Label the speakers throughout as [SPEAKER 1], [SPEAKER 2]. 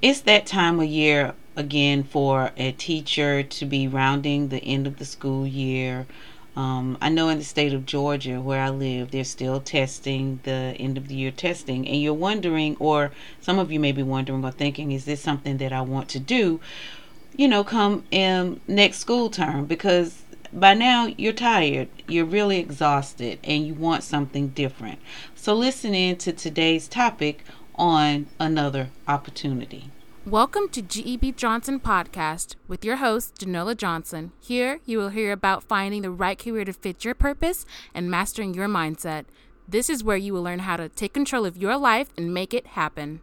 [SPEAKER 1] it's that time of year again for a teacher to be rounding the end of the school year. Um, I know in the state of Georgia where I live, they're still testing the end of the year testing, and you're wondering, or some of you may be wondering or thinking, is this something that I want to do? You know, come in next school term because by now you're tired, you're really exhausted, and you want something different. So, listen in to today's topic on another opportunity.
[SPEAKER 2] Welcome to GEB Johnson Podcast with your host, Genola Johnson. Here, you will hear about finding the right career to fit your purpose and mastering your mindset. This is where you will learn how to take control of your life and make it happen.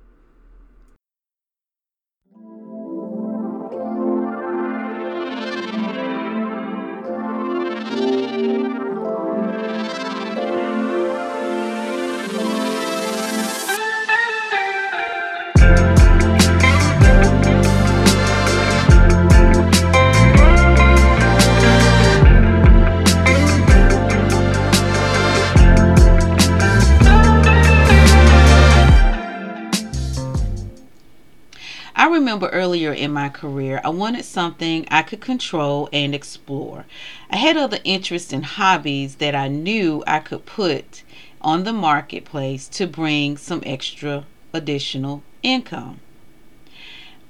[SPEAKER 1] I remember earlier in my career, I wanted something I could control and explore. I had other interests and hobbies that I knew I could put on the marketplace to bring some extra additional income.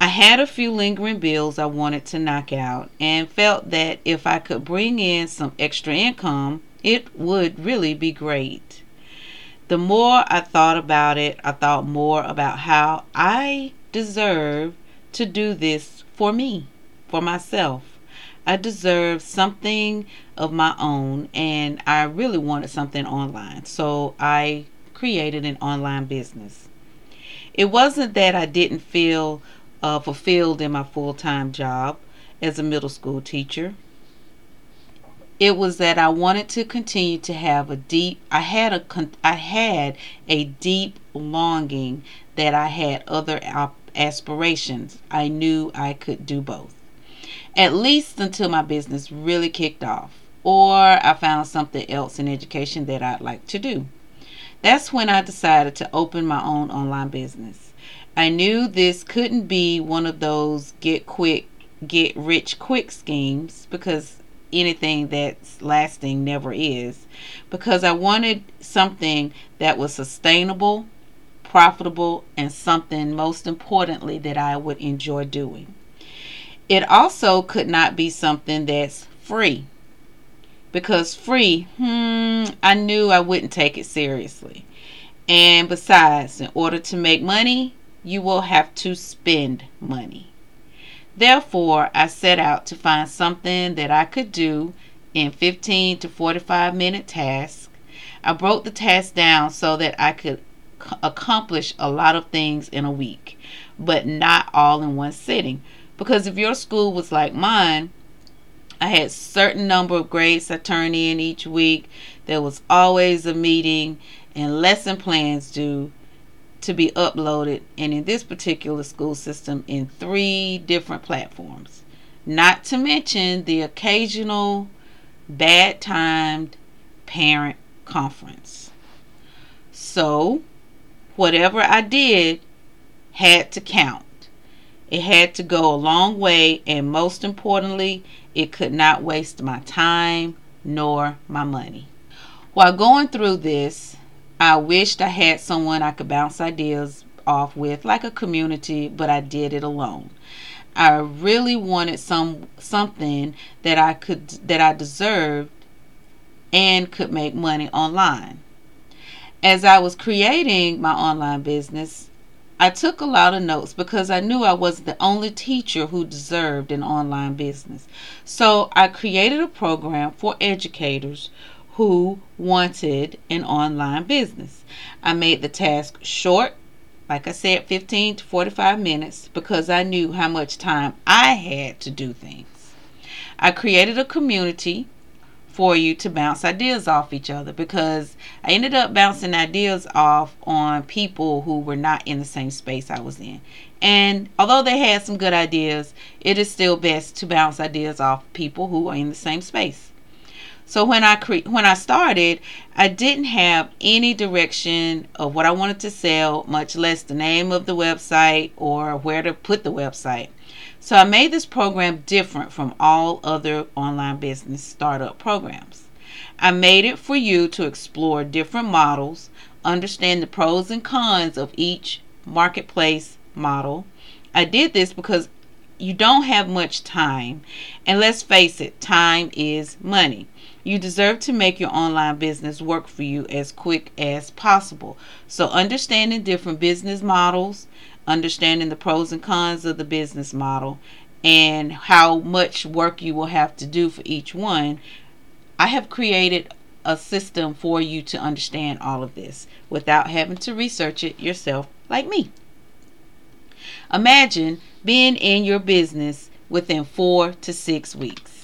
[SPEAKER 1] I had a few lingering bills I wanted to knock out and felt that if I could bring in some extra income, it would really be great. The more I thought about it, I thought more about how I deserve to do this for me, for myself. I deserve something of my own, and I really wanted something online. So I created an online business. It wasn't that I didn't feel uh, fulfilled in my full time job as a middle school teacher. It was that I wanted to continue to have a deep. I had a I had a deep longing that I had other op- aspirations. I knew I could do both. At least until my business really kicked off, or I found something else in education that I'd like to do. That's when I decided to open my own online business. I knew this couldn't be one of those get quick, get rich quick schemes because anything that's lasting never is. Because I wanted something that was sustainable profitable, and something most importantly that I would enjoy doing. It also could not be something that's free because free, hmm, I knew I wouldn't take it seriously. And besides, in order to make money, you will have to spend money. Therefore, I set out to find something that I could do in 15 to 45 minute tasks. I broke the task down so that I could accomplish a lot of things in a week, but not all in one sitting. Because if your school was like mine, I had certain number of grades I turned in each week. There was always a meeting and lesson plans due to be uploaded and in this particular school system in three different platforms. Not to mention the occasional bad timed parent conference. So, whatever I did had to count. It had to go a long way, and most importantly, it could not waste my time nor my money. While going through this, I wished I had someone I could bounce ideas off with, like a community, but I did it alone. I really wanted some something that I could that I deserved and could make money online as I was creating my online business, I took a lot of notes because I knew I wasn't the only teacher who deserved an online business. So I created a program for educators who wanted an online business. I made the task short, like I said, 15 to 45 minutes, because I knew how much time I had to do things. I created a community for you to bounce ideas off each other because I ended up bouncing ideas off on people who were not in the same space I was in. And although they had some good ideas, it is still best to bounce ideas off people who are in the same space. So when I cre- when I started, I didn't have any direction of what I wanted to sell, much less the name of the website or where to put the website. So I made this program different from all other online business startup programs. I made it for you to explore different models, understand the pros and cons of each marketplace model. I did this because you don't have much time, and let's face it, time is money. You deserve to make your online business work for you as quick as possible. So, understanding different business models, understanding the pros and cons of the business model, and how much work you will have to do for each one, I have created a system for you to understand all of this without having to research it yourself, like me. Imagine being in your business within four to six weeks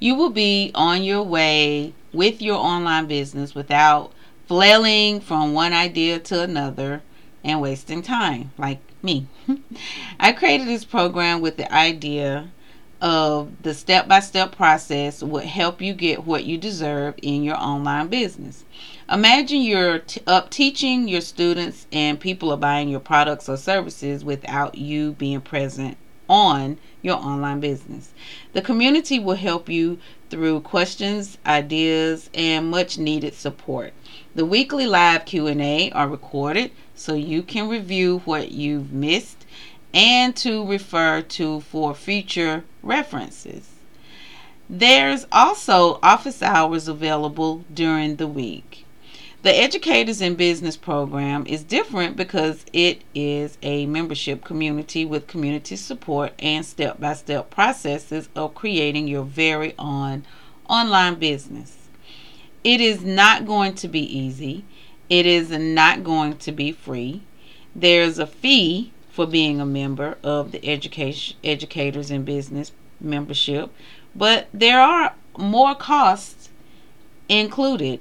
[SPEAKER 1] you will be on your way with your online business without flailing from one idea to another and wasting time like me. I created this program with the idea of the step by step process would help you get what you deserve in your online business. Imagine you're t- up teaching your students and people are buying your products or services without you being present on your online business. The community will help you through questions, ideas, and much needed support. The weekly live Q&A are recorded so you can review what you've missed and to refer to for future references. There's also office hours available during the week. The Educators in Business program is different because it is a membership community with community support and step by step processes of creating your very own online business. It is not going to be easy, it is not going to be free. There's a fee for being a member of the education educators in business membership, but there are more costs included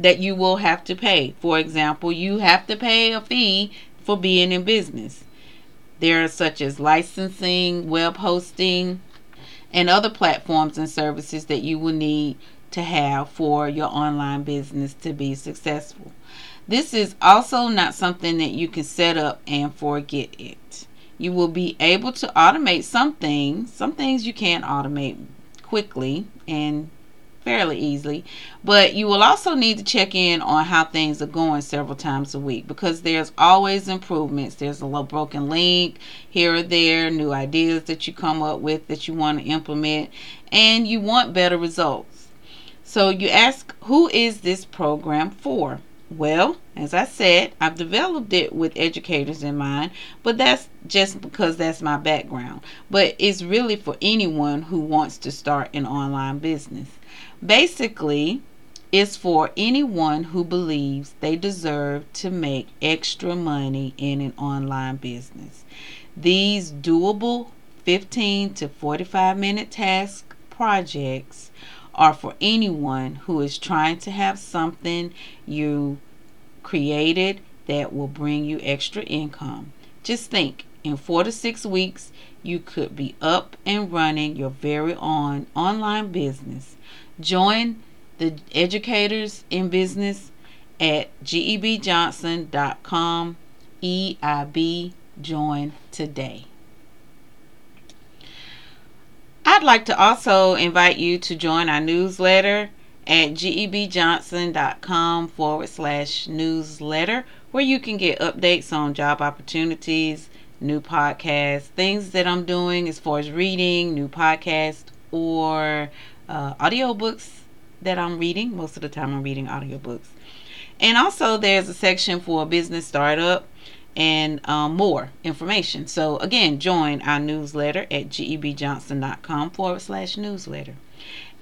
[SPEAKER 1] that you will have to pay. For example, you have to pay a fee for being in business. There are such as licensing, web hosting, and other platforms and services that you will need to have for your online business to be successful. This is also not something that you can set up and forget it. You will be able to automate some things. Some things you can automate quickly and fairly easily. But you will also need to check in on how things are going several times a week because there's always improvements. There's a little broken link here or there, new ideas that you come up with that you want to implement, and you want better results. So you ask, who is this program for? Well, as I said, I've developed it with educators in mind, but that's just because that's my background. But it's really for anyone who wants to start an online business. Basically, it's for anyone who believes they deserve to make extra money in an online business. These doable 15 to 45 minute task projects are for anyone who is trying to have something you created that will bring you extra income. Just think in four to six weeks, you could be up and running your very own online business Join the educators in business at gebjohnson.com. EIB join today. I'd like to also invite you to join our newsletter at gebjohnson.com forward slash newsletter, where you can get updates on job opportunities, new podcasts, things that I'm doing as far as reading, new podcasts, or uh, audiobooks that I'm reading. Most of the time, I'm reading audiobooks. And also, there's a section for a business startup and um, more information. So, again, join our newsletter at gebjohnson.com forward slash newsletter.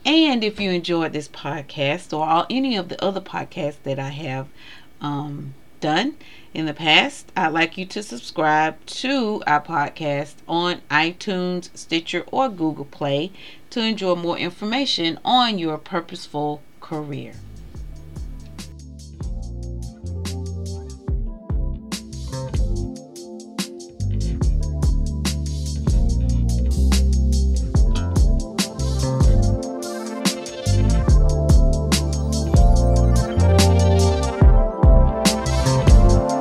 [SPEAKER 1] And if you enjoyed this podcast or all, any of the other podcasts that I have um, done in the past, I'd like you to subscribe to our podcast on iTunes, Stitcher, or Google Play to enjoy more information on your purposeful career.